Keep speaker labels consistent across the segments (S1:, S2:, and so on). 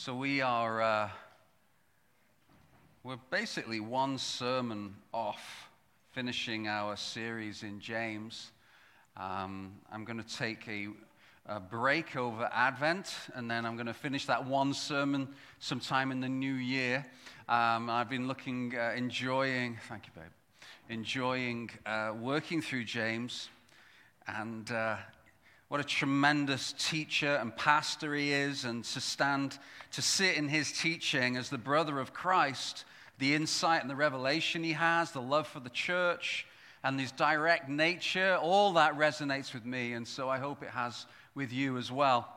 S1: So we are, uh, we're basically one sermon off finishing our series in James. Um, I'm going to take a, a, break over Advent, and then I'm going to finish that one sermon sometime in the new year. Um, I've been looking, uh, enjoying, thank you, babe, enjoying uh, working through James, and uh, what a tremendous teacher and pastor he is, and to stand, to sit in his teaching as the brother of Christ, the insight and the revelation he has, the love for the church, and his direct nature, all that resonates with me, and so I hope it has with you as well.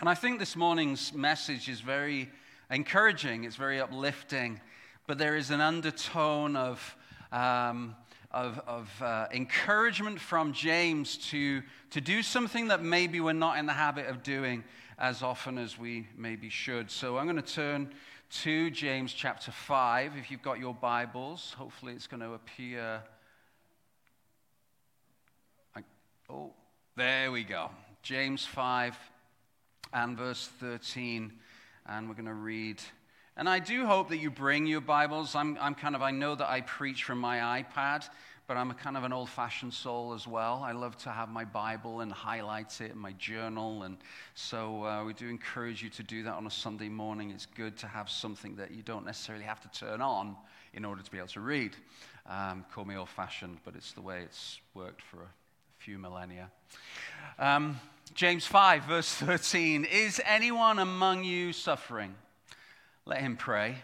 S1: And I think this morning's message is very encouraging, it's very uplifting, but there is an undertone of. Um, of, of uh, encouragement from James to, to do something that maybe we're not in the habit of doing as often as we maybe should. So I'm going to turn to James chapter 5. If you've got your Bibles, hopefully it's going to appear. Oh, there we go. James 5 and verse 13. And we're going to read and I do hope that you bring your Bibles. I'm, I'm kind of, I know that I preach from my iPad, but I'm a kind of an old fashioned soul as well. I love to have my Bible and highlight it in my journal. And so uh, we do encourage you to do that on a Sunday morning. It's good to have something that you don't necessarily have to turn on in order to be able to read. Um, call me old fashioned, but it's the way it's worked for a few millennia. Um, James 5, verse 13 Is anyone among you suffering? Let him pray.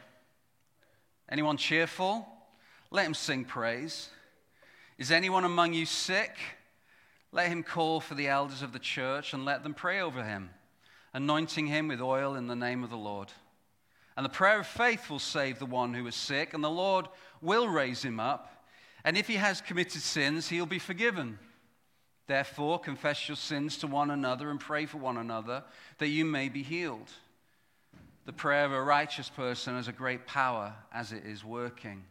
S1: Anyone cheerful? Let him sing praise. Is anyone among you sick? Let him call for the elders of the church and let them pray over him, anointing him with oil in the name of the Lord. And the prayer of faith will save the one who is sick, and the Lord will raise him up. And if he has committed sins, he'll be forgiven. Therefore, confess your sins to one another and pray for one another that you may be healed. The prayer of a righteous person has a great power as it is working.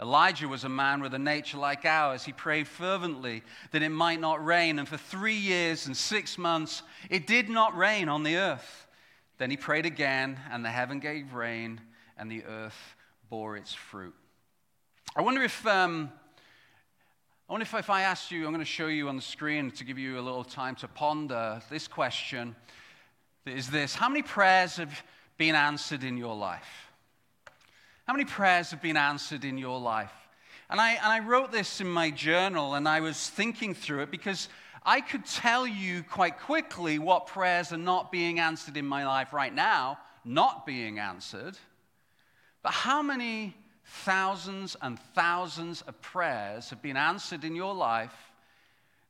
S1: Elijah was a man with a nature like ours. He prayed fervently that it might not rain, and for three years and six months it did not rain on the earth. Then he prayed again, and the heaven gave rain, and the earth bore its fruit. I wonder if, um, I wonder if, if I asked you, I'm going to show you on the screen to give you a little time to ponder this question. Is this How many prayers have been answered in your life? How many prayers have been answered in your life? And I, and I wrote this in my journal and I was thinking through it because I could tell you quite quickly what prayers are not being answered in my life right now, not being answered. But how many thousands and thousands of prayers have been answered in your life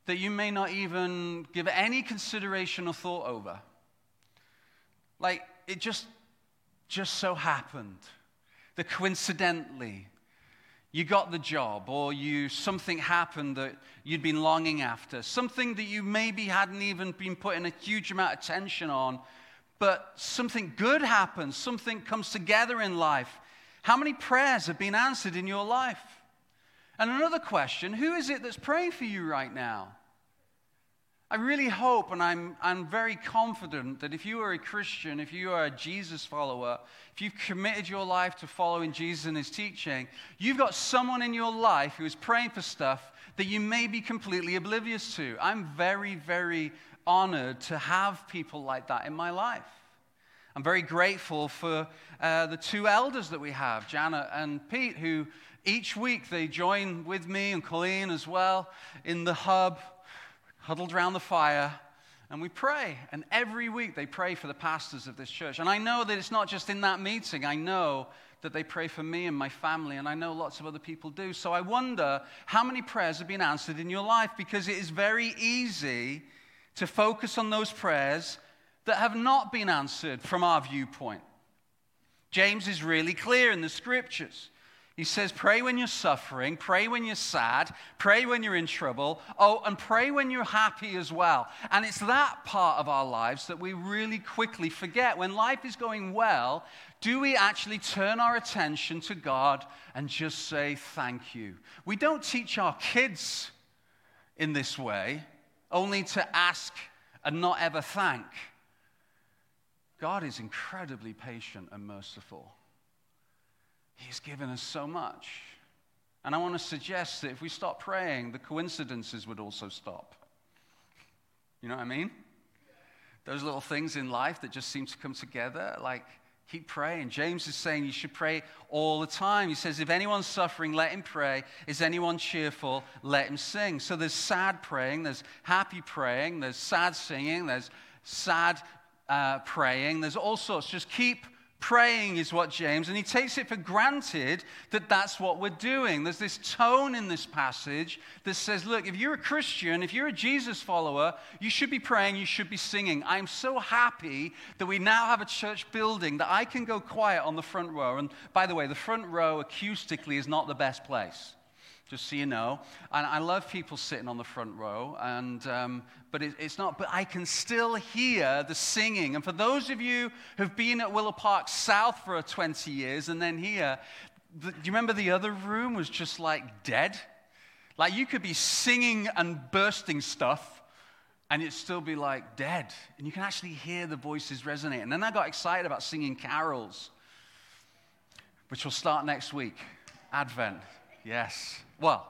S1: that you may not even give any consideration or thought over? Like, it just just so happened that coincidentally you got the job or you something happened that you'd been longing after something that you maybe hadn't even been putting a huge amount of attention on but something good happens something comes together in life. How many prayers have been answered in your life? And another question who is it that's praying for you right now I really hope and I'm, I'm very confident that if you are a Christian, if you are a Jesus follower, if you've committed your life to following Jesus and his teaching, you've got someone in your life who is praying for stuff that you may be completely oblivious to. I'm very, very honored to have people like that in my life. I'm very grateful for uh, the two elders that we have, Janet and Pete, who each week they join with me and Colleen as well in the hub huddled around the fire, and we pray. And every week they pray for the pastors of this church. And I know that it's not just in that meeting, I know that they pray for me and my family, and I know lots of other people do. So I wonder how many prayers have been answered in your life because it is very easy to focus on those prayers that have not been answered from our viewpoint. James is really clear in the scriptures. He says, Pray when you're suffering, pray when you're sad, pray when you're in trouble, oh, and pray when you're happy as well. And it's that part of our lives that we really quickly forget. When life is going well, do we actually turn our attention to God and just say thank you? We don't teach our kids in this way, only to ask and not ever thank. God is incredibly patient and merciful. He's given us so much. And I want to suggest that if we stop praying, the coincidences would also stop. You know what I mean? Those little things in life that just seem to come together, like keep praying. James is saying you should pray all the time. He says, if anyone's suffering, let him pray. Is anyone cheerful? Let him sing. So there's sad praying, there's happy praying, there's sad singing, there's sad uh, praying, there's all sorts. Just keep praying, is what James, and he takes it for granted that that's what we're doing. There's this tone in this passage that says, look, if you're a Christian, if you're a Jesus follower, you should be praying, you should be singing. I'm so happy that we now have a church building that I can go quiet on the front row. And by the way, the front row acoustically is not the best place just so you know. And I love people sitting on the front row, and, um, but it, it's not, but I can still hear the singing. And for those of you who've been at Willow Park South for 20 years and then here, the, do you remember the other room was just like dead? Like you could be singing and bursting stuff, and it'd still be like dead. And you can actually hear the voices resonate. And then I got excited about singing carols, which will start next week, Advent. Yes. Well,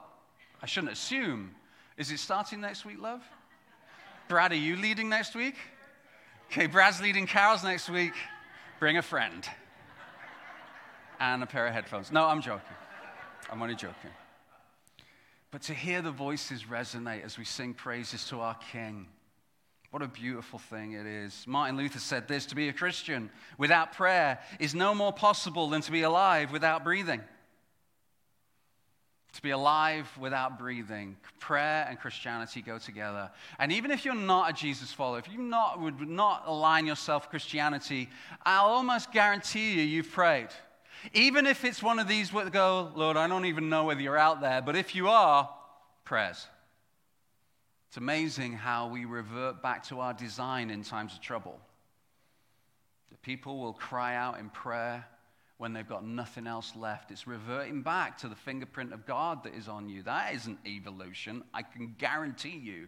S1: I shouldn't assume. Is it starting next week, love? Brad, are you leading next week? Okay, Brad's leading carols next week. Bring a friend and a pair of headphones. No, I'm joking. I'm only joking. But to hear the voices resonate as we sing praises to our King, what a beautiful thing it is. Martin Luther said this to be a Christian without prayer is no more possible than to be alive without breathing to be alive without breathing. Prayer and Christianity go together. And even if you're not a Jesus follower, if you not, would not align yourself Christianity, I'll almost guarantee you you've prayed. Even if it's one of these go, Lord, I don't even know whether you're out there, but if you are, prayers. It's amazing how we revert back to our design in times of trouble. The people will cry out in prayer when they've got nothing else left. It's reverting back to the fingerprint of God that is on you. That isn't evolution, I can guarantee you.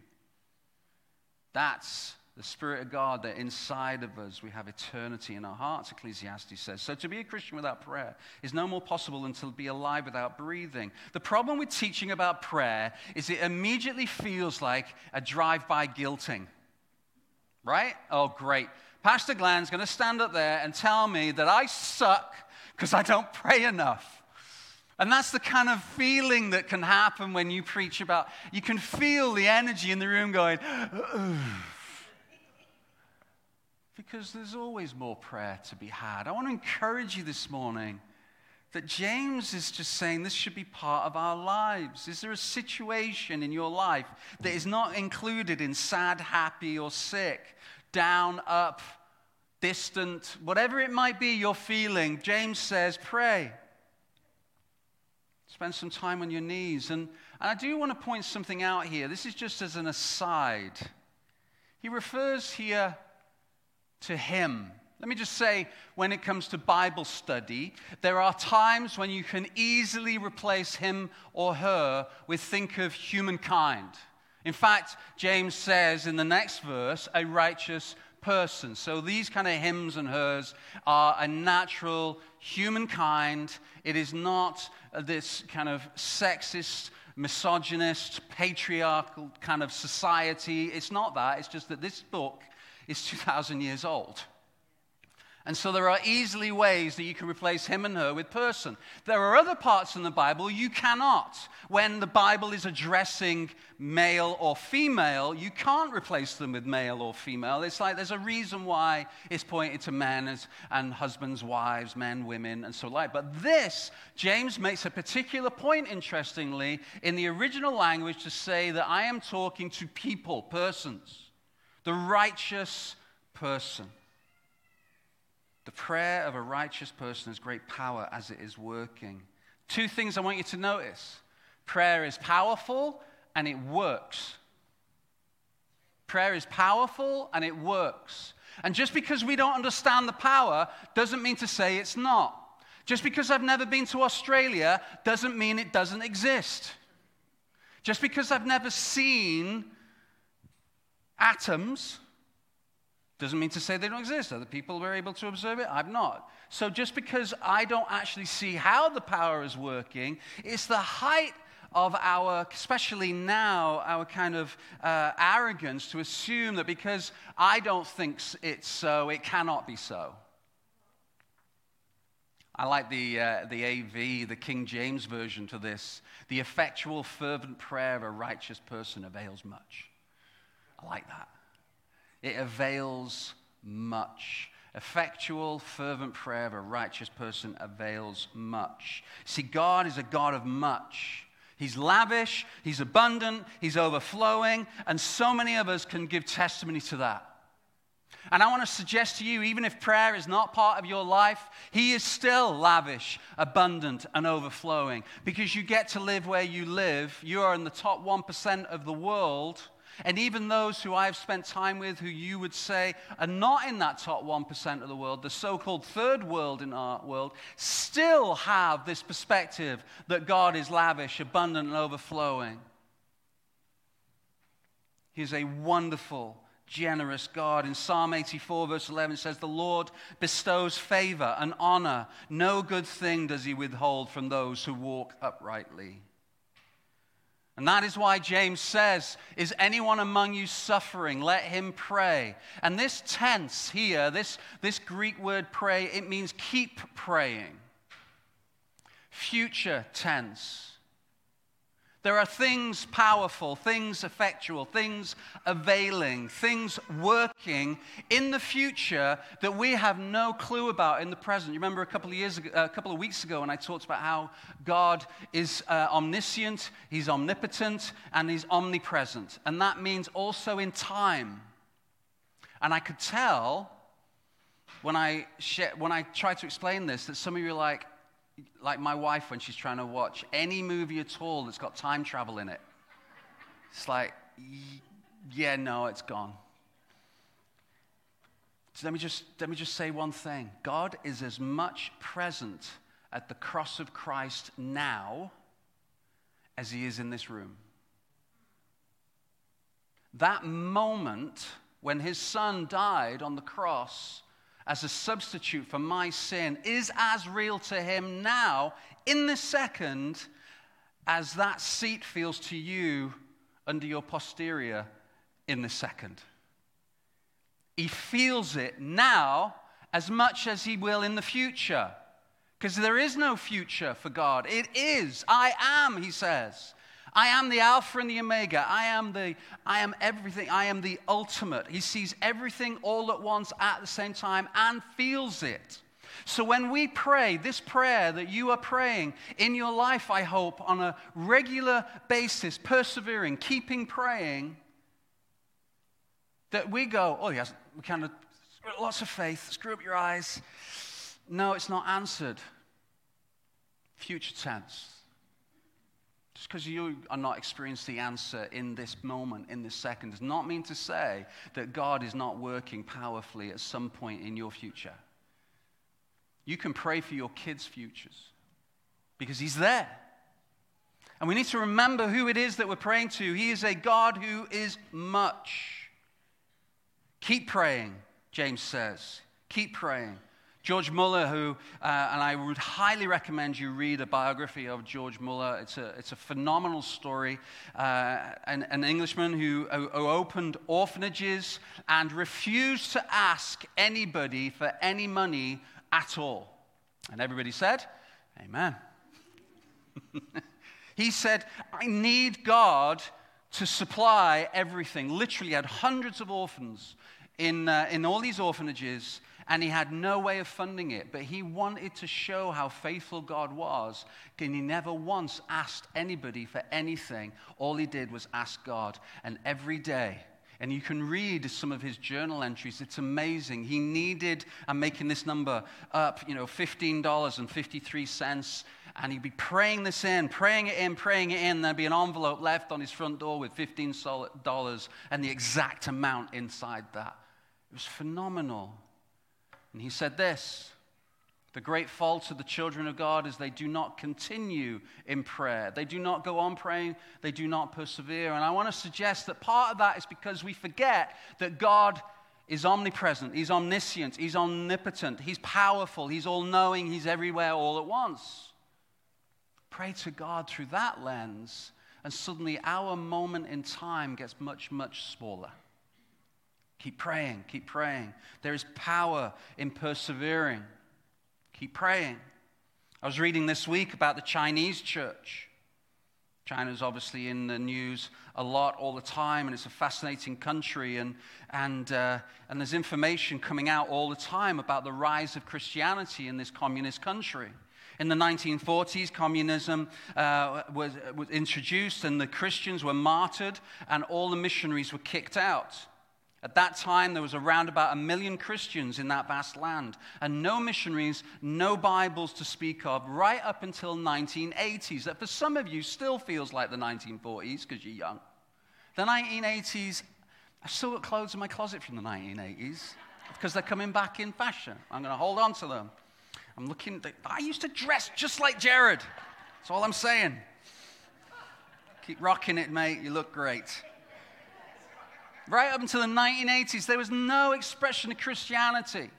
S1: That's the Spirit of God that inside of us we have eternity in our hearts, Ecclesiastes says. So to be a Christian without prayer is no more possible than to be alive without breathing. The problem with teaching about prayer is it immediately feels like a drive by guilting. Right? Oh, great. Pastor Glenn's going to stand up there and tell me that I suck because I don't pray enough. And that's the kind of feeling that can happen when you preach about, you can feel the energy in the room going, because there's always more prayer to be had. I want to encourage you this morning that James is just saying this should be part of our lives. Is there a situation in your life that is not included in sad, happy, or sick, down, up, distant, whatever it might be you're feeling, James says, pray. Spend some time on your knees. And, and I do want to point something out here. This is just as an aside. He refers here to him. Let me just say, when it comes to Bible study, there are times when you can easily replace him or her with think of humankind. In fact, James says in the next verse, a righteous person. So these kind of hims and hers are a natural humankind. It is not this kind of sexist, misogynist, patriarchal kind of society. It's not that. It's just that this book is 2,000 years old. And so there are easily ways that you can replace him and her with person. There are other parts in the Bible you cannot. When the Bible is addressing male or female, you can't replace them with male or female. It's like there's a reason why it's pointed to men as, and husbands, wives, men, women, and so like. But this, James makes a particular point, interestingly, in the original language to say that I am talking to people, persons, the righteous person. The prayer of a righteous person has great power as it is working. Two things I want you to notice prayer is powerful and it works. Prayer is powerful and it works. And just because we don't understand the power doesn't mean to say it's not. Just because I've never been to Australia doesn't mean it doesn't exist. Just because I've never seen atoms Doesn't mean to say they don't exist. Other people were able to observe it. I'm not. So just because I don't actually see how the power is working, it's the height of our, especially now, our kind of uh, arrogance to assume that because I don't think it's so, it cannot be so. I like the, uh, the AV, the King James version to this. The effectual, fervent prayer of a righteous person avails much. I like that. It avails much. Effectual, fervent prayer of a righteous person avails much. See, God is a God of much. He's lavish, He's abundant, He's overflowing, and so many of us can give testimony to that. And I want to suggest to you, even if prayer is not part of your life, He is still lavish, abundant, and overflowing because you get to live where you live. You are in the top 1% of the world. And even those who I've spent time with, who you would say are not in that top 1% of the world, the so called third world in our world, still have this perspective that God is lavish, abundant, and overflowing. He's a wonderful, generous God. In Psalm 84, verse 11, it says, The Lord bestows favor and honor. No good thing does he withhold from those who walk uprightly. And that is why James says, Is anyone among you suffering? Let him pray. And this tense here, this, this Greek word pray, it means keep praying. Future tense. There are things powerful, things effectual, things availing, things working in the future that we have no clue about in the present. You remember a couple of years ago, a couple of weeks ago when I talked about how God is uh, omniscient, he's omnipotent, and he's omnipresent. And that means also in time. And I could tell when I, when I tried to explain this that some of you are like, like my wife when she's trying to watch any movie at all that's got time travel in it. It's like, yeah, no, it's gone. So let me just let me just say one thing. God is as much present at the cross of Christ now as he is in this room. That moment when his son died on the cross as a substitute for my sin is as real to him now, in this second, as that seat feels to you under your posterior in the second. He feels it now as much as he will in the future. Because there is no future for God. It is. I am, he says. I am the Alpha and the Omega. I am the I am everything. I am the ultimate. He sees everything all at once at the same time and feels it. So when we pray, this prayer that you are praying in your life, I hope, on a regular basis, persevering, keeping praying, that we go, oh yes, we kind of lots of faith, screw up your eyes. No, it's not answered. Future tense. Just because you are not experiencing the answer in this moment, in this second, does not mean to say that God is not working powerfully at some point in your future. You can pray for your kids' futures because He's there. And we need to remember who it is that we're praying to. He is a God who is much. Keep praying, James says. Keep praying. George Muller, who, uh, and I would highly recommend you read a biography of George Muller. It's a, it's a phenomenal story. Uh, an, an, Englishman who, who opened orphanages and refused to ask anybody for any money at all. And everybody said, Amen. he said, I need God to supply everything. Literally, had hundreds of orphans in, uh, in all these orphanages and he had no way of funding it. But he wanted to show how faithful God was, and he never once asked anybody for anything. All he did was ask God. And every day, and you can read some of his journal entries. It's amazing. He needed, I'm making this number up, you know, $15.53. And he'd be praying this in, praying it in, praying it in. There'd be an envelope left on his front door with $15 and the exact amount inside that. It was phenomenal. And he said this The great fault of the children of God is they do not continue in prayer. They do not go on praying. They do not persevere. And I want to suggest that part of that is because we forget that God is omnipresent, He's omniscient, He's omnipotent, He's powerful, He's all knowing, He's everywhere all at once. Pray to God through that lens, and suddenly our moment in time gets much, much smaller. Keep praying, keep praying. There is power in persevering. Keep praying. I was reading this week about the Chinese church. China's obviously in the news a lot all the time, and it's a fascinating country. And, and, uh, and there's information coming out all the time about the rise of Christianity in this communist country. In the 1940s, communism uh, was, was introduced, and the Christians were martyred, and all the missionaries were kicked out. At that time, there was around about a million Christians in that vast land, and no missionaries, no Bibles to speak of, right up until 1980s. That for some of you still feels like the 1940s because you're young. The 1980s, I've still got clothes in my closet from the 1980s because they're coming back in fashion. I'm going to hold on to them. I'm looking, I used to dress just like Jared. That's all I'm saying. Keep rocking it, mate. You look great. Right up until the 1980s, there was no expression of Christianity.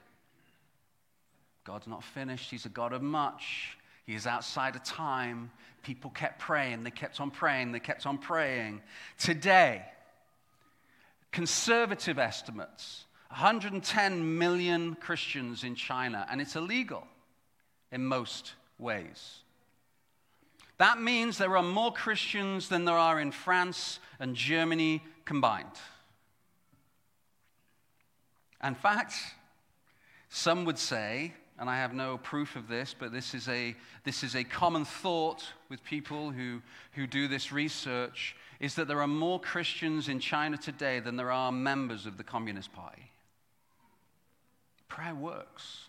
S1: God's not finished. He's a God of much. He is outside of time. People kept praying. They kept on praying. They kept on praying. Today, conservative estimates 110 million Christians in China, and it's illegal in most ways. That means there are more Christians than there are in France and Germany combined. In fact, some would say, and I have no proof of this, but this is a, this is a common thought with people who, who do this research, is that there are more Christians in China today than there are members of the Communist Party. Prayer works.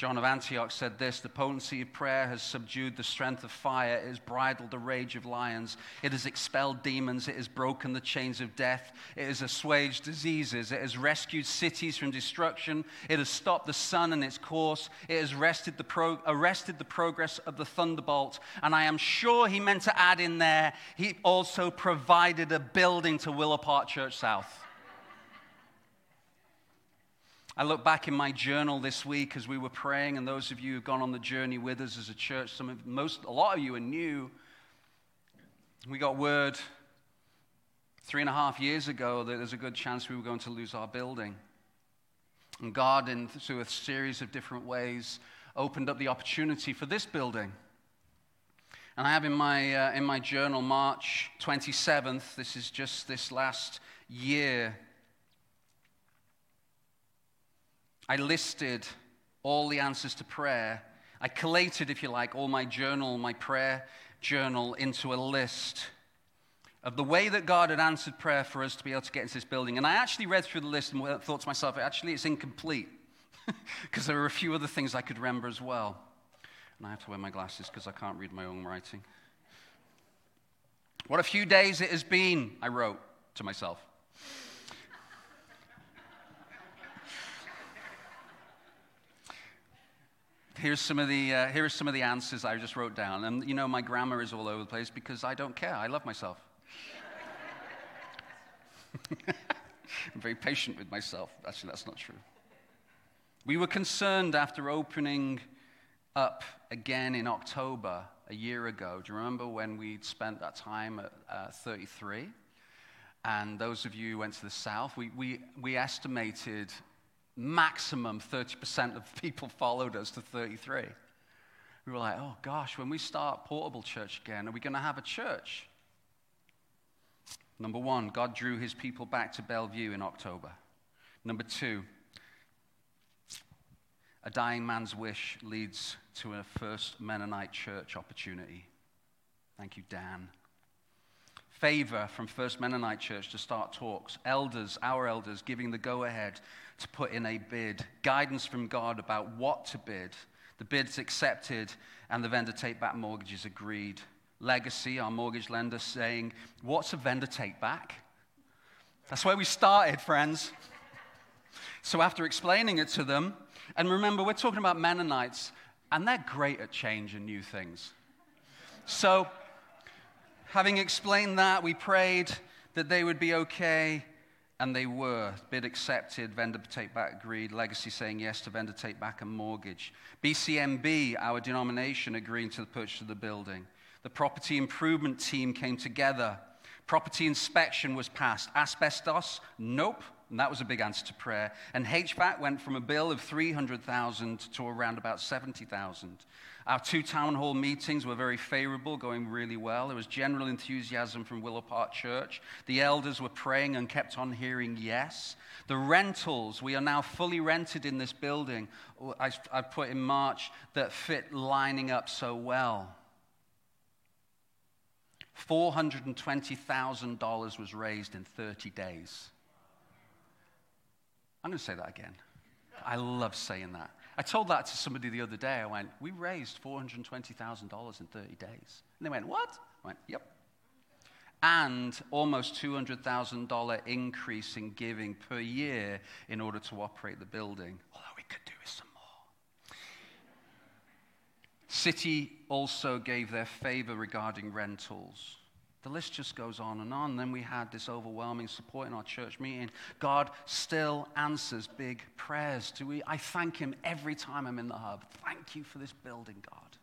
S1: John of Antioch said this The potency of prayer has subdued the strength of fire, it has bridled the rage of lions, it has expelled demons, it has broken the chains of death, it has assuaged diseases, it has rescued cities from destruction, it has stopped the sun in its course, it has arrested the, pro- arrested the progress of the thunderbolt. And I am sure he meant to add in there, he also provided a building to Willow Park Church South. I look back in my journal this week as we were praying, and those of you who've gone on the journey with us as a church, some of, most, a lot of you are new. We got word three and a half years ago that there's a good chance we were going to lose our building. And God, in, through a series of different ways, opened up the opportunity for this building. And I have in my, uh, in my journal March 27th, this is just this last year, I listed all the answers to prayer. I collated, if you like, all my journal, my prayer journal into a list of the way that God had answered prayer for us to be able to get into this building. And I actually read through the list and thought to myself, actually, it's incomplete because there are a few other things I could remember as well. And I have to wear my glasses because I can't read my own writing. What a few days it has been, I wrote to myself. Here's some of the uh, here are some of the answers I just wrote down. And you know, my grammar is all over the place because I don't care. I love myself. I'm very patient with myself. Actually, that's not true. We were concerned after opening up again in October a year ago. Do you remember when we'd spent that time at uh, 33? And those of you who went to the south, we, we, we estimated maximum 30% of people followed us to 33. We were like, oh gosh, when we start Portable Church again, are we going to have a church? Number one, God drew his people back to Bellevue in October. Number two, a dying man's wish leads to a first Mennonite church opportunity. Thank you, Dan favor from First Mennonite Church to start talks, elders, our elders, giving the go ahead to put in a bid, guidance from God about what to bid. The bid's accepted, and the vendor take back mortgages agreed. Legacy, our mortgage lender, saying, What's a vendor take back? That's where we started, friends. So, after explaining it to them, and remember, we're talking about Mennonites, and they're great at change and new things. So, having explained that, we prayed that they would be okay. And they were. Bid accepted, vendor take back agreed, legacy saying yes to vendor take back a mortgage. BCMB, our denomination, agreeing to the purchase of the building. The property improvement team came together. Property inspection was passed. Asbestos? Nope. And that was a big answer to prayer. And HVAC went from a bill of 300,000 to around about 70,000. Our two town hall meetings were very favorable, going really well. There was general enthusiasm from Willow Park Church. The elders were praying and kept on hearing yes. The rentals, we are now fully rented in this building, I, I put in March, that fit lining up so well. $420,000 was raised in 30 days. I'm going to say that again. I love saying that. I told that to somebody the other day. I went, We raised $420,000 in 30 days. And they went, What? I went, Yep. And almost $200,000 increase in giving per year in order to operate the building. Although we could do with some more. City also gave their favor regarding rentals. The list just goes on and on. Then we had this overwhelming support in our church meeting. God still answers big prayers. Do we? I thank Him every time I'm in the hub. Thank you for this building, God.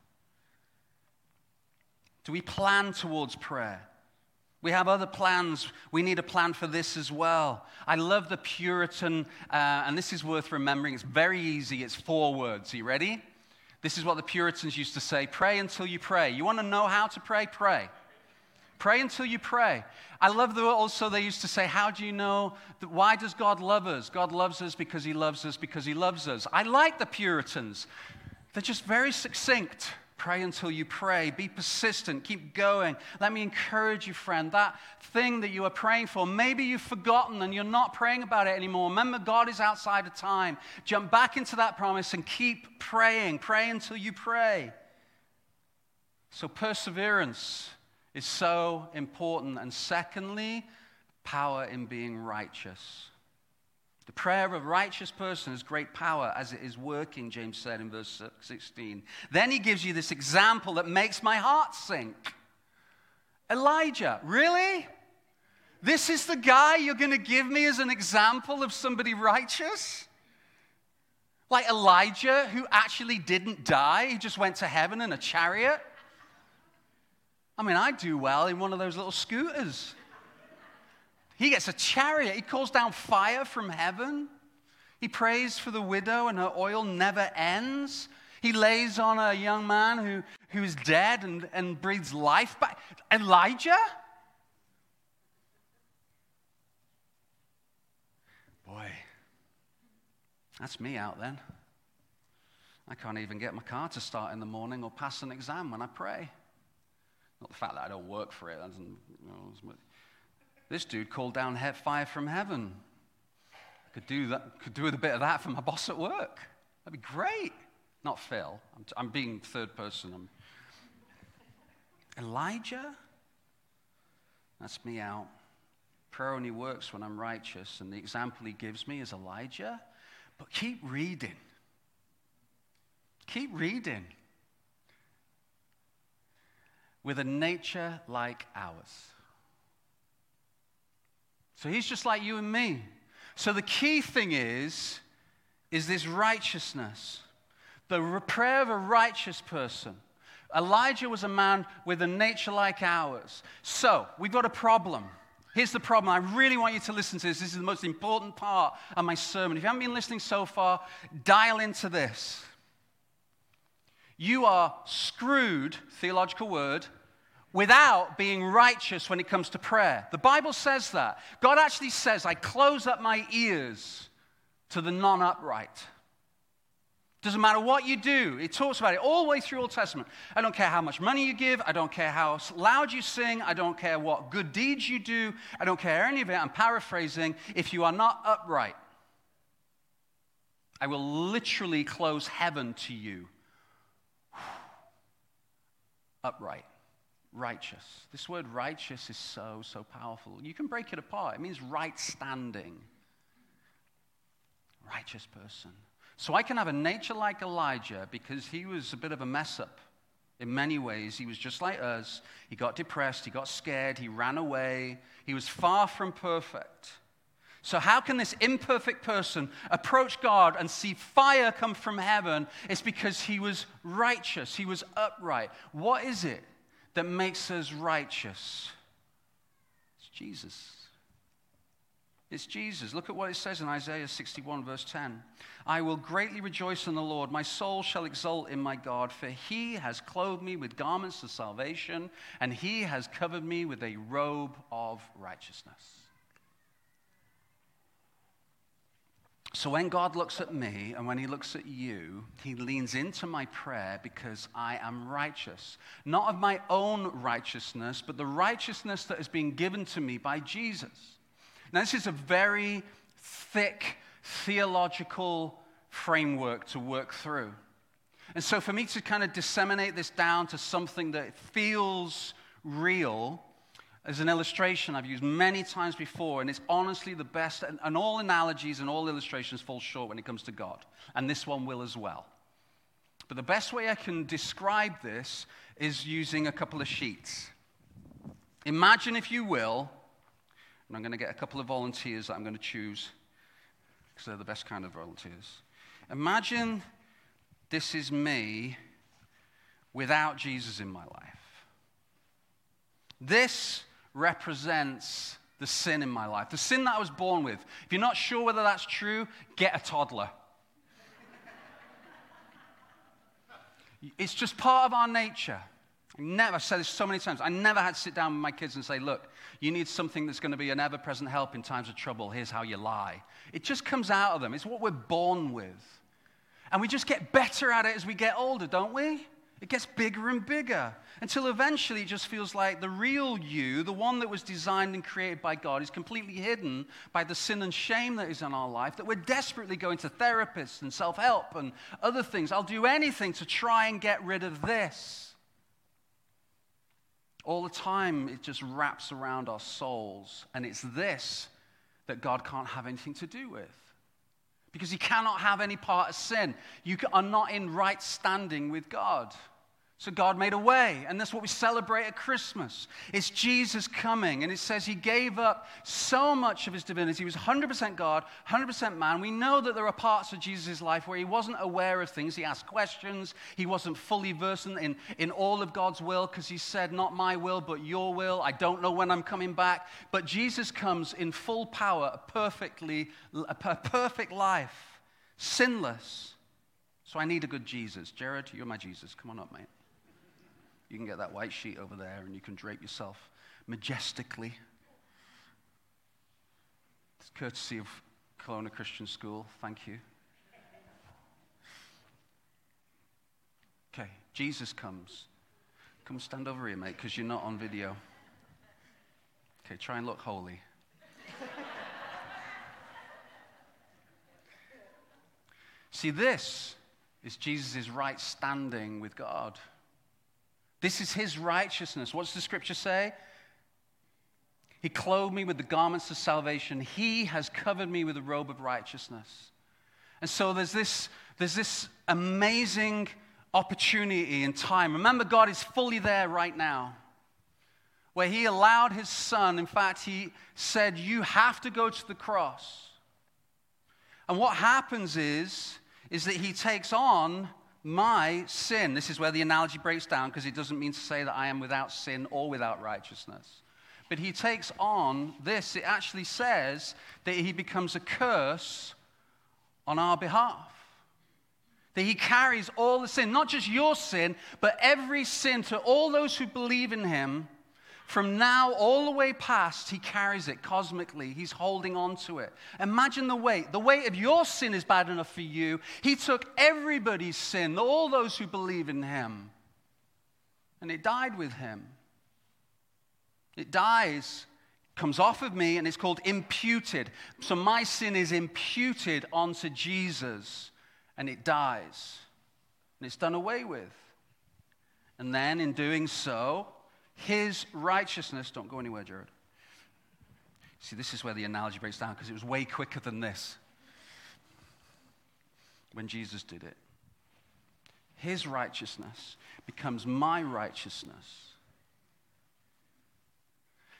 S1: Do we plan towards prayer? We have other plans. We need a plan for this as well. I love the Puritan, uh, and this is worth remembering. It's very easy. It's four words. Are you ready? This is what the Puritans used to say pray until you pray. You want to know how to pray? Pray. Pray until you pray. I love that also they used to say, How do you know? That, why does God love us? God loves us because he loves us because he loves us. I like the Puritans. They're just very succinct. Pray until you pray. Be persistent. Keep going. Let me encourage you, friend. That thing that you are praying for, maybe you've forgotten and you're not praying about it anymore. Remember, God is outside of time. Jump back into that promise and keep praying. Pray until you pray. So, perseverance is so important. And secondly, power in being righteous. The prayer of a righteous person has great power as it is working, James said in verse 16. Then he gives you this example that makes my heart sink. Elijah, really? This is the guy you're going to give me as an example of somebody righteous? Like Elijah, who actually didn't die, he just went to heaven in a chariot? I mean, I do well in one of those little scooters. He gets a chariot. He calls down fire from heaven. He prays for the widow, and her oil never ends. He lays on a young man who, who is dead and, and breathes life back. Elijah? Boy, that's me out then. I can't even get my car to start in the morning or pass an exam when I pray. Not the fact that I don't work for it. You know, this dude called down fire from heaven. I could do, that, could do with a bit of that for my boss at work. That'd be great. Not Phil. I'm, t- I'm being third person. I'm... Elijah? That's me out. Prayer only works when I'm righteous, and the example he gives me is Elijah. But keep reading. Keep reading with a nature like ours. So he's just like you and me. So the key thing is, is this righteousness. The prayer of a righteous person. Elijah was a man with a nature like ours. So we've got a problem. Here's the problem. I really want you to listen to this. This is the most important part of my sermon. If you haven't been listening so far, dial into this. You are screwed, theological word, without being righteous when it comes to prayer. The Bible says that. God actually says, I close up my ears to the non upright. Doesn't matter what you do, it talks about it all the way through Old Testament. I don't care how much money you give, I don't care how loud you sing, I don't care what good deeds you do, I don't care any of it. I'm paraphrasing. If you are not upright, I will literally close heaven to you. upright righteous. This word righteous is so, so powerful. You can break it apart. It means right standing. Righteous person. So I can have a nature like Elijah because he was a bit of a mess up. In many ways, he was just like us. He got depressed, he got scared, he ran away. He was far from perfect. So, how can this imperfect person approach God and see fire come from heaven? It's because he was righteous, he was upright. What is it that makes us righteous? It's Jesus. It's Jesus. Look at what it says in Isaiah 61, verse 10. I will greatly rejoice in the Lord. My soul shall exult in my God, for he has clothed me with garments of salvation, and he has covered me with a robe of righteousness. So when God looks at me and when he looks at you, he leans into my prayer because I am righteous. Not of my own righteousness, but the righteousness that has been given to me by Jesus. Now, this is a very thick theological framework to work through. And so, for me to kind of disseminate this down to something that feels real, as an illustration I've used many times before, and it's honestly the best. And, and, all analogies and all illustrations fall short when it comes to God. And this one will as well. But the best way I can describe this is using a couple of sheets. Imagine, if you will, and I'm going to get a couple of volunteers that I'm going to choose because they're the best kind of volunteers. Imagine this is me without Jesus in my life. This represents the sin in my life, the sin that I was born with. If you're not sure whether that's true, get a toddler. it's just part of our nature. Never, I've said this so many times. I never had to sit down with my kids and say, look, you need something that's going to be an ever present help in times of trouble. Here's how you lie. It just comes out of them. It's what we're born with. And we just get better at it as we get older, don't we? It gets bigger and bigger until eventually it just feels like the real you, the one that was designed and created by God, is completely hidden by the sin and shame that is in our life. That we're desperately going to therapists and self help and other things. I'll do anything to try and get rid of this all the time, it just wraps around our souls. And it's this that God can't have anything to do with. Because He cannot have any part of sin. You are not in right standing with God. So God made a way, and that's what we celebrate at Christmas. It's Jesus coming, and it says he gave up so much of his divinity. He was 100% God, 100% man. We know that there are parts of Jesus' life where he wasn't aware of things. He asked questions. He wasn't fully versant in, in all of God's will because he said, Not my will, but your will. I don't know when I'm coming back. But Jesus comes in full power, a perfectly, a perfect life, sinless. So I need a good Jesus. Jared, you're my Jesus. Come on up, mate. You can get that white sheet over there and you can drape yourself majestically. It's courtesy of Kelowna Christian School. Thank you. Okay, Jesus comes. Come stand over here, mate, because you're not on video. Okay, try and look holy. See, this is Jesus' right standing with God. This is his righteousness. What does the scripture say? He clothed me with the garments of salvation. He has covered me with a robe of righteousness. And so there's this, there's this amazing opportunity in time. Remember, God is fully there right now. Where he allowed his son, in fact, he said, You have to go to the cross. And what happens is, is that he takes on my sin. This is where the analogy breaks down because it doesn't mean to say that I am without sin or without righteousness. But he takes on this. It actually says that he becomes a curse on our behalf. That he carries all the sin, not just your sin, but every sin to all those who believe in him from now all the way past, he carries it cosmically. He's holding on to it. Imagine the weight. The weight of your sin is bad enough for you. He took everybody's sin, all those who believe in him, and it died with him. It dies, comes off of me, and it's called imputed. So my sin is imputed onto Jesus, and it dies. And it's done away with. And then in doing so, his righteousness. Don't go anywhere, Jared. See, this is where the analogy breaks down because it was way quicker than this when Jesus did it. His righteousness becomes my righteousness.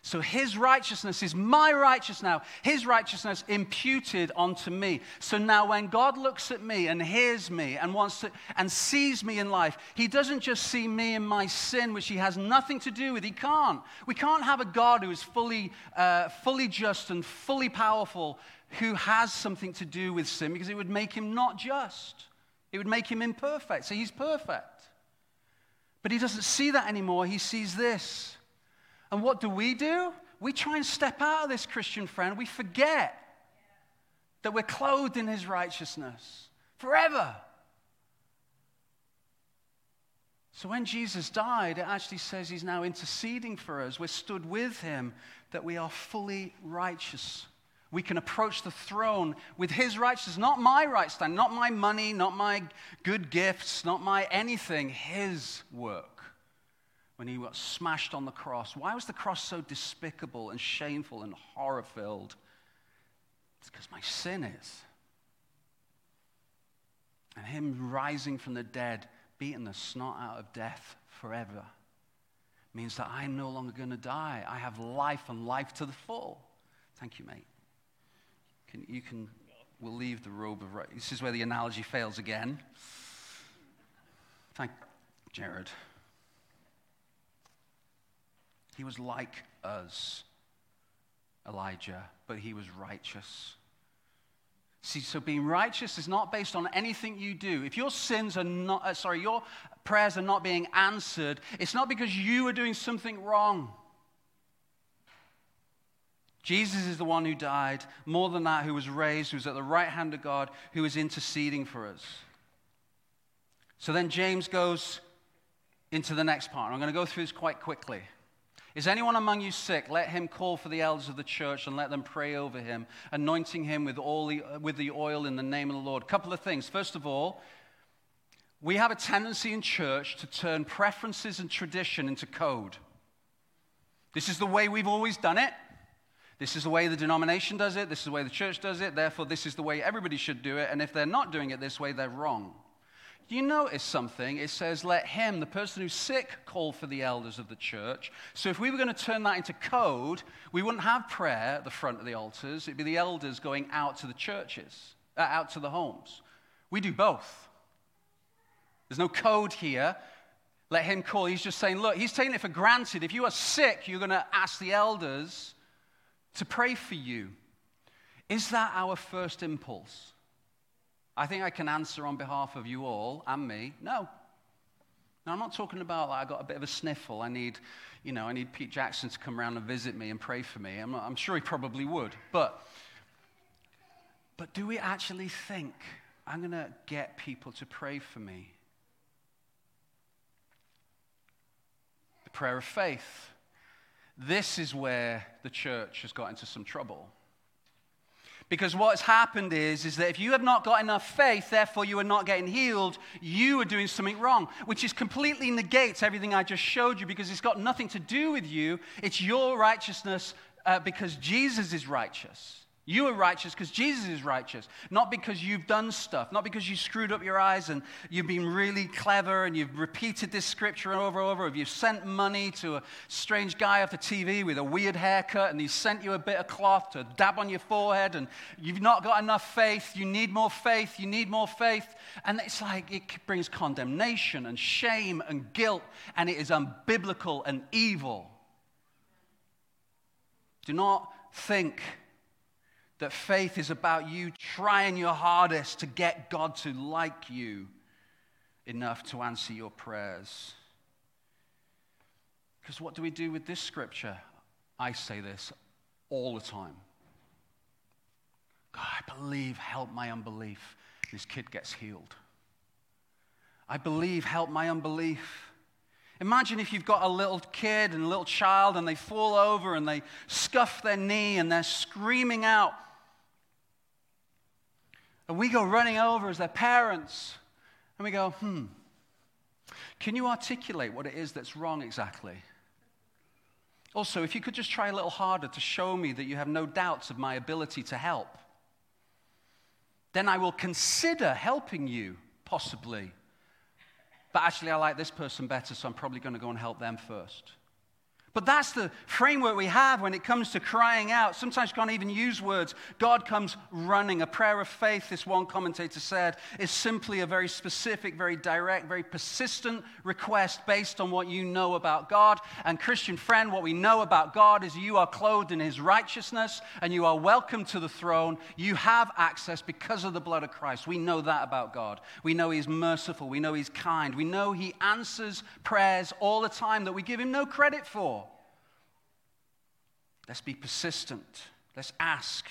S1: So his righteousness is my righteousness now. His righteousness imputed onto me. So now when God looks at me and hears me and wants to and sees me in life, he doesn't just see me in my sin, which he has nothing to do with. He can't. We can't have a God who is fully, uh, fully just and fully powerful who has something to do with sin because it would make him not just. It would make him imperfect. So he's perfect. But he doesn't see that anymore. He sees this. And what do we do? We try and step out of this, Christian friend. We forget that we're clothed in his righteousness forever. So when Jesus died, it actually says he's now interceding for us. We're stood with him, that we are fully righteous. We can approach the throne with his righteousness, not my right stand, not my money, not my good gifts, not my anything, his work when he got smashed on the cross. Why was the cross so despicable and shameful and horror filled? It's because my sin is. And him rising from the dead, beating the snot out of death forever, means that I'm no longer going to die. I have life and life to the full. Thank you, mate. Can, you can, we'll leave the robe of right. This is where the analogy fails again. Thank Jared. He was like us, Elijah, but he was righteous. See, so being righteous is not based on anything you do. If your sins are not, uh, sorry, your prayers are not being answered, it's not because you are doing something wrong. Jesus is the one who died, more than that, who was raised, who's at the right hand of God, who is interceding for us. So then James goes into the next part. I'm going to go through this quite quickly. Is anyone among you sick? Let him call for the elders of the church and let them pray over him, anointing him with, all the, with the oil in the name of the Lord. Couple of things. First of all, we have a tendency in church to turn preferences and tradition into code. This is the way we've always done it. This is the way the denomination does it. This is the way the church does it. Therefore, this is the way everybody should do it. And if they're not doing it this way, they're wrong you notice something? It says, let him, the person who's sick, call for the elders of the church. So if we were going to turn that into code, we wouldn't have prayer at the front of the altars. It'd be the elders going out to the churches, uh, out to the homes. We do both. There's no code here. Let him call. He's just saying, look, he's taking it for granted. If you are sick, you're going to ask the elders to pray for you. Is that our first impulse? I think I can answer on behalf of you all and me. No. Now, I'm not talking about like, I got a bit of a sniffle. I need, you know, I need Pete Jackson to come around and visit me and pray for me. I'm, not, I'm sure he probably would. But, but do we actually think I'm going to get people to pray for me? The prayer of faith. This is where the church has got into some trouble. Because what's happened is, is that if you have not got enough faith, therefore you are not getting healed, you are doing something wrong, which is completely negates everything I just showed you because it's got nothing to do with you. It's your righteousness uh, because Jesus is righteous. You are righteous because Jesus is righteous, not because you've done stuff, not because you screwed up your eyes and you've been really clever and you've repeated this scripture over and over, or you've sent money to a strange guy off the TV with a weird haircut and he's sent you a bit of cloth to dab on your forehead and you've not got enough faith, you need more faith, you need more faith. And it's like it brings condemnation and shame and guilt and it is unbiblical and evil. Do not think that faith is about you trying your hardest to get God to like you enough to answer your prayers. Because what do we do with this scripture? I say this all the time. God, I believe, help my unbelief. This kid gets healed. I believe, help my unbelief. Imagine if you've got a little kid and a little child and they fall over and they scuff their knee and they're screaming out, and we go running over as their parents and we go, hmm, can you articulate what it is that's wrong exactly? Also, if you could just try a little harder to show me that you have no doubts of my ability to help, then I will consider helping you, possibly. But actually, I like this person better, so I'm probably going to go and help them first. But that's the framework we have when it comes to crying out. Sometimes you can't even use words. God comes running. A prayer of faith, this one commentator said, is simply a very specific, very direct, very persistent request based on what you know about God. And, Christian friend, what we know about God is you are clothed in his righteousness and you are welcome to the throne. You have access because of the blood of Christ. We know that about God. We know he's merciful. We know he's kind. We know he answers prayers all the time that we give him no credit for. Let's be persistent. Let's ask.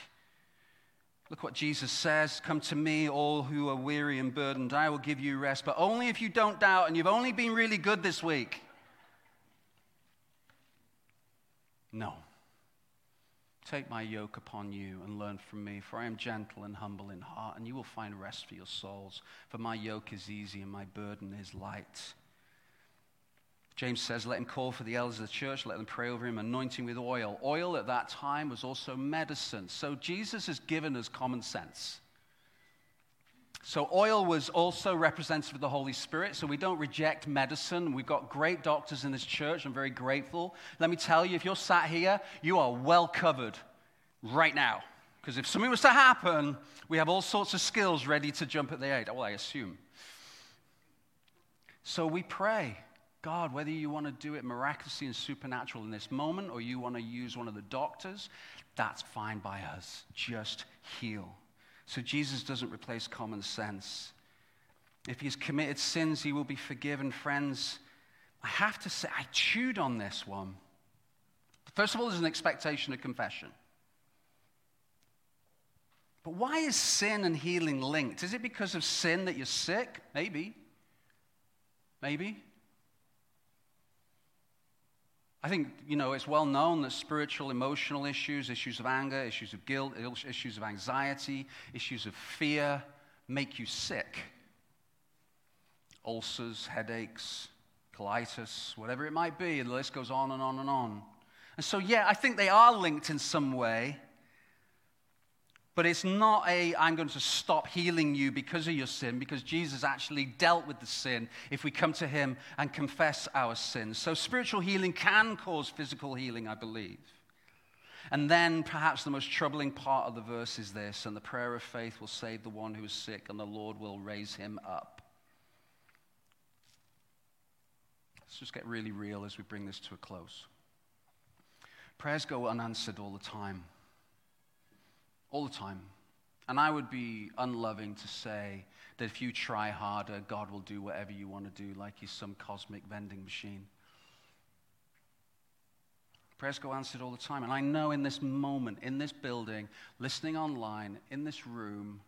S1: Look what Jesus says Come to me, all who are weary and burdened. I will give you rest, but only if you don't doubt and you've only been really good this week. No. Take my yoke upon you and learn from me, for I am gentle and humble in heart, and you will find rest for your souls. For my yoke is easy and my burden is light. James says, Let him call for the elders of the church, let them pray over him, anointing with oil. Oil at that time was also medicine. So Jesus has given us common sense. So, oil was also representative of the Holy Spirit. So, we don't reject medicine. We've got great doctors in this church. I'm very grateful. Let me tell you, if you're sat here, you are well covered right now. Because if something was to happen, we have all sorts of skills ready to jump at the aid. Well, I assume. So, we pray. God, whether you want to do it miraculously and supernatural in this moment or you want to use one of the doctors, that's fine by us. Just heal. So Jesus doesn't replace common sense. If he's committed sins, he will be forgiven. Friends, I have to say, I chewed on this one. First of all, there's an expectation of confession. But why is sin and healing linked? Is it because of sin that you're sick? Maybe. Maybe. I think, you know, it's well known that spiritual, emotional issues, issues of anger, issues of guilt, issues of anxiety, issues of fear make you sick. Ulcers, headaches, colitis, whatever it might be, the list goes on and on and on. And so, yeah, I think they are linked in some way. But it's not a, I'm going to stop healing you because of your sin, because Jesus actually dealt with the sin if we come to him and confess our sins. So spiritual healing can cause physical healing, I believe. And then perhaps the most troubling part of the verse is this and the prayer of faith will save the one who is sick, and the Lord will raise him up. Let's just get really real as we bring this to a close. Prayers go unanswered all the time all the time. And I would be unloving to say that if you try harder, God will do whatever you want to do, like he's some cosmic vending machine. Prayers go answered all the time. And I know in this moment, in this building, listening online, in this room,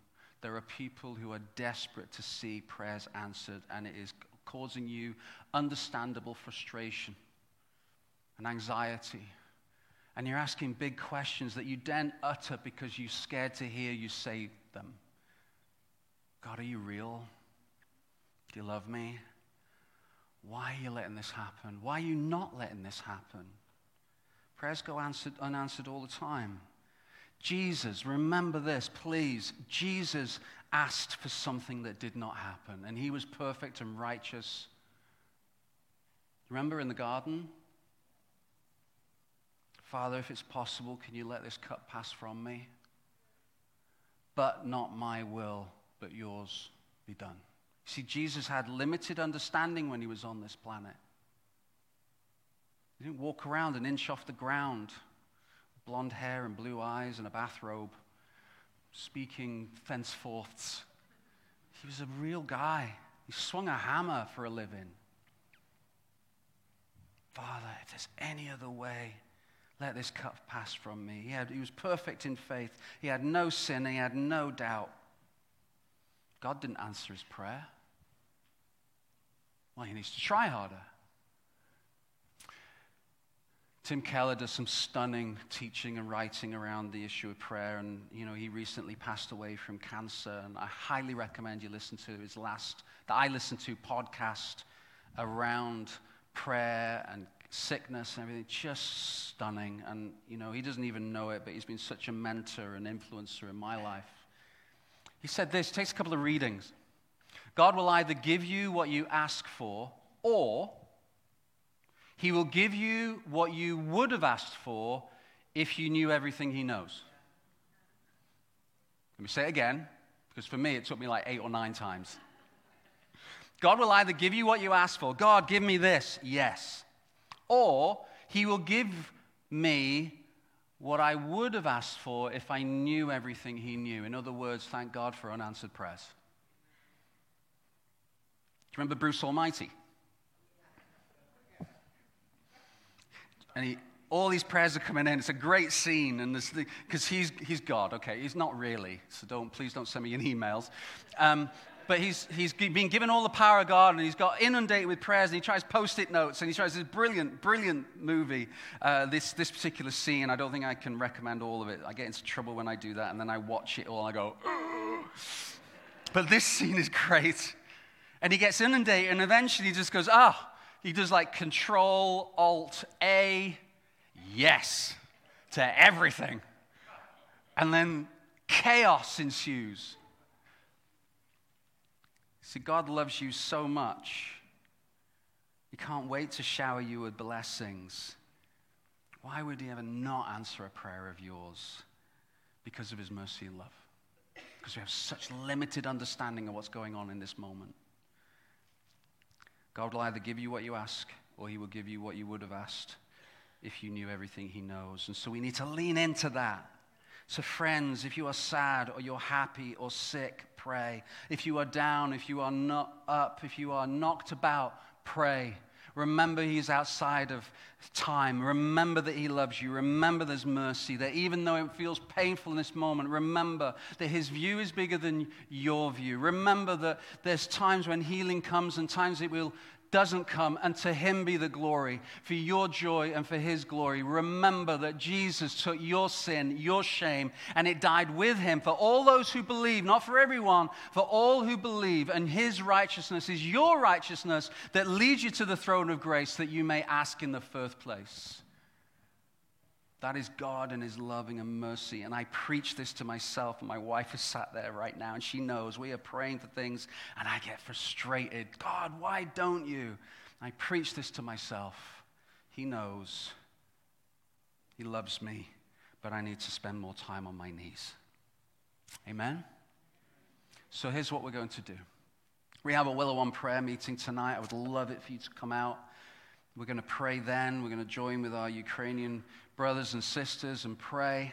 S1: there are people who are desperate to see prayers answered, and it is causing you understandable frustration and anxiety and you're asking big questions that you then utter because you're scared to hear you say them. God, are you real? Do you love me? Why are you letting this happen? Why are you not letting this happen? Prayers go answered, unanswered all the time. Jesus, remember this, please. Jesus asked for something that did not happen, and he was perfect and righteous. Remember in the garden? Father, if it's possible, can you let this cup pass from me? But not my will, but yours be done. See, Jesus had limited understanding when he was on this planet. He didn't walk around an inch off the ground, blonde hair and blue eyes and a bathrobe, speaking thenceforths. He was a real guy. He swung a hammer for a living. Father, if there's any other way, let this cup pass from me. He, had, he was perfect in faith. He had no sin. He had no doubt. God didn't answer his prayer. Well, he needs to try harder. Tim Keller does some stunning teaching and writing around the issue of prayer, and you know he recently passed away from cancer. And I highly recommend you listen to his last that I listened to podcast around prayer and sickness and everything, just stunning. And, you know, he doesn't even know it, but he's been such a mentor and influencer in my life. He said this, takes a couple of readings. God will either give you what you ask for, or He will give you what you would have asked for if you knew everything He knows. Let me say it again, because for me it took me like eight or nine times. God will either give you what you ask for, God, give me this, yes. Or He will give me what I would have asked for if I knew everything He knew. In other words, thank God for unanswered prayers. Do you remember Bruce Almighty? And he, all these prayers are coming in. It's a great scene, and because he's, he's God. Okay, he's not really. So don't please don't send me any emails. Um, but he's, he's been given all the power of God and he's got inundated with prayers and he tries post it notes and he tries this brilliant, brilliant movie, uh, this, this particular scene. I don't think I can recommend all of it. I get into trouble when I do that and then I watch it all and I go, Ugh. but this scene is great. And he gets inundated and eventually he just goes, ah, oh. he does like Control, Alt, A, yes to everything. And then chaos ensues. See, God loves you so much. He can't wait to shower you with blessings. Why would He ever not answer a prayer of yours? Because of His mercy and love. Because we have such limited understanding of what's going on in this moment. God will either give you what you ask or He will give you what you would have asked if you knew everything He knows. And so we need to lean into that. So, friends, if you are sad or you're happy or sick, pray. If you are down, if you are not up, if you are knocked about, pray. Remember, He's outside of time. Remember that He loves you. Remember there's mercy. That even though it feels painful in this moment, remember that His view is bigger than your view. Remember that there's times when healing comes and times it will doesn't come, and to him be the glory for your joy and for his glory. Remember that Jesus took your sin, your shame, and it died with him for all those who believe, not for everyone, for all who believe. And his righteousness is your righteousness that leads you to the throne of grace that you may ask in the first place. That is God and His loving and mercy. And I preach this to myself, and my wife is sat there right now, and she knows we are praying for things, and I get frustrated. God, why don't you? I preach this to myself. He knows. He loves me, but I need to spend more time on my knees. Amen? So here's what we're going to do. We have a Willow One prayer meeting tonight. I would love it for you to come out. We're going to pray then. We're going to join with our Ukrainian brothers and sisters and pray.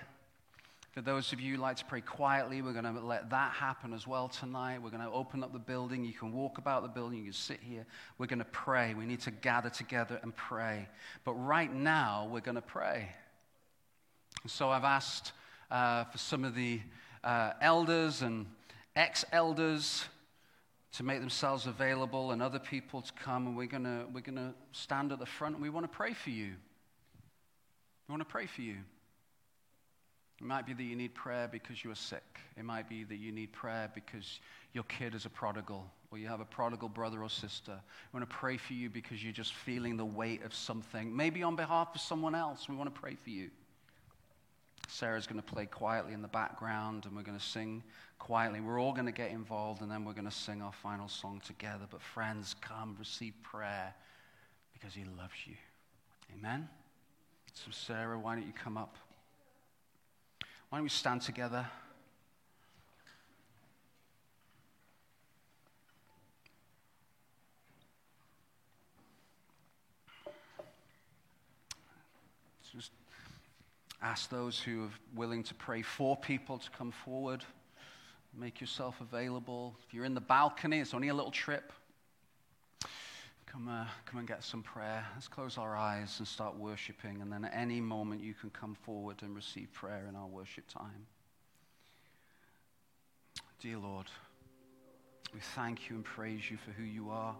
S1: For those of you who like to pray quietly, we're going to let that happen as well tonight. We're going to open up the building. You can walk about the building. You can sit here. We're going to pray. We need to gather together and pray. But right now, we're going to pray. And so I've asked uh, for some of the uh, elders and ex elders to make themselves available and other people to come. And we're going we're going to stand at the front and we want to pray for you. We want to pray for you. It might be that you need prayer because you are sick. It might be that you need prayer because your kid is a prodigal or you have a prodigal brother or sister. We want to pray for you because you're just feeling the weight of something. Maybe on behalf of someone else, we want to pray for you. Sarah's going to play quietly in the background and we're going to sing quietly. We're all going to get involved and then we're going to sing our final song together. But friends, come receive prayer because he loves you. Amen. So, Sarah, why don't you come up? Why don't we stand together? Just ask those who are willing to pray for people to come forward. Make yourself available. If you're in the balcony, it's only a little trip. Come, uh, come and get some prayer. Let's close our eyes and start worshiping. And then at any moment, you can come forward and receive prayer in our worship time. Dear Lord, we thank you and praise you for who you are.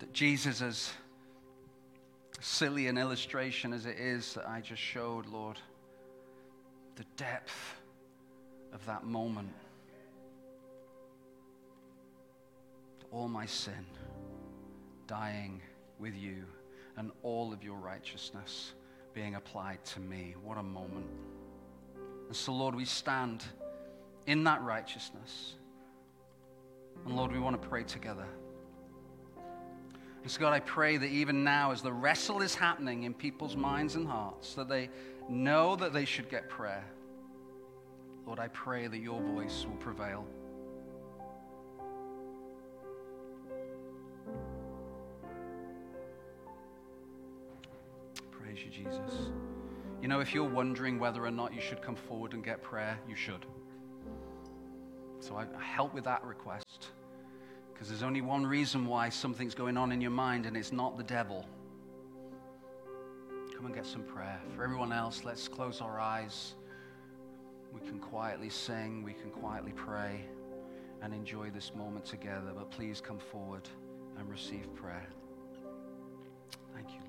S1: That Jesus, as silly an illustration as it is that I just showed, Lord, the depth of that moment. All my sin dying with you and all of your righteousness being applied to me. What a moment. And so, Lord, we stand in that righteousness. And Lord, we want to pray together. And so, God, I pray that even now, as the wrestle is happening in people's minds and hearts, that they know that they should get prayer. Lord, I pray that your voice will prevail. Praise you, Jesus. You know, if you're wondering whether or not you should come forward and get prayer, you should. So I help with that request. Because there's only one reason why something's going on in your mind, and it's not the devil. Come and get some prayer. For everyone else, let's close our eyes. We can quietly sing, we can quietly pray, and enjoy this moment together. But please come forward and receive prayer. Thank you.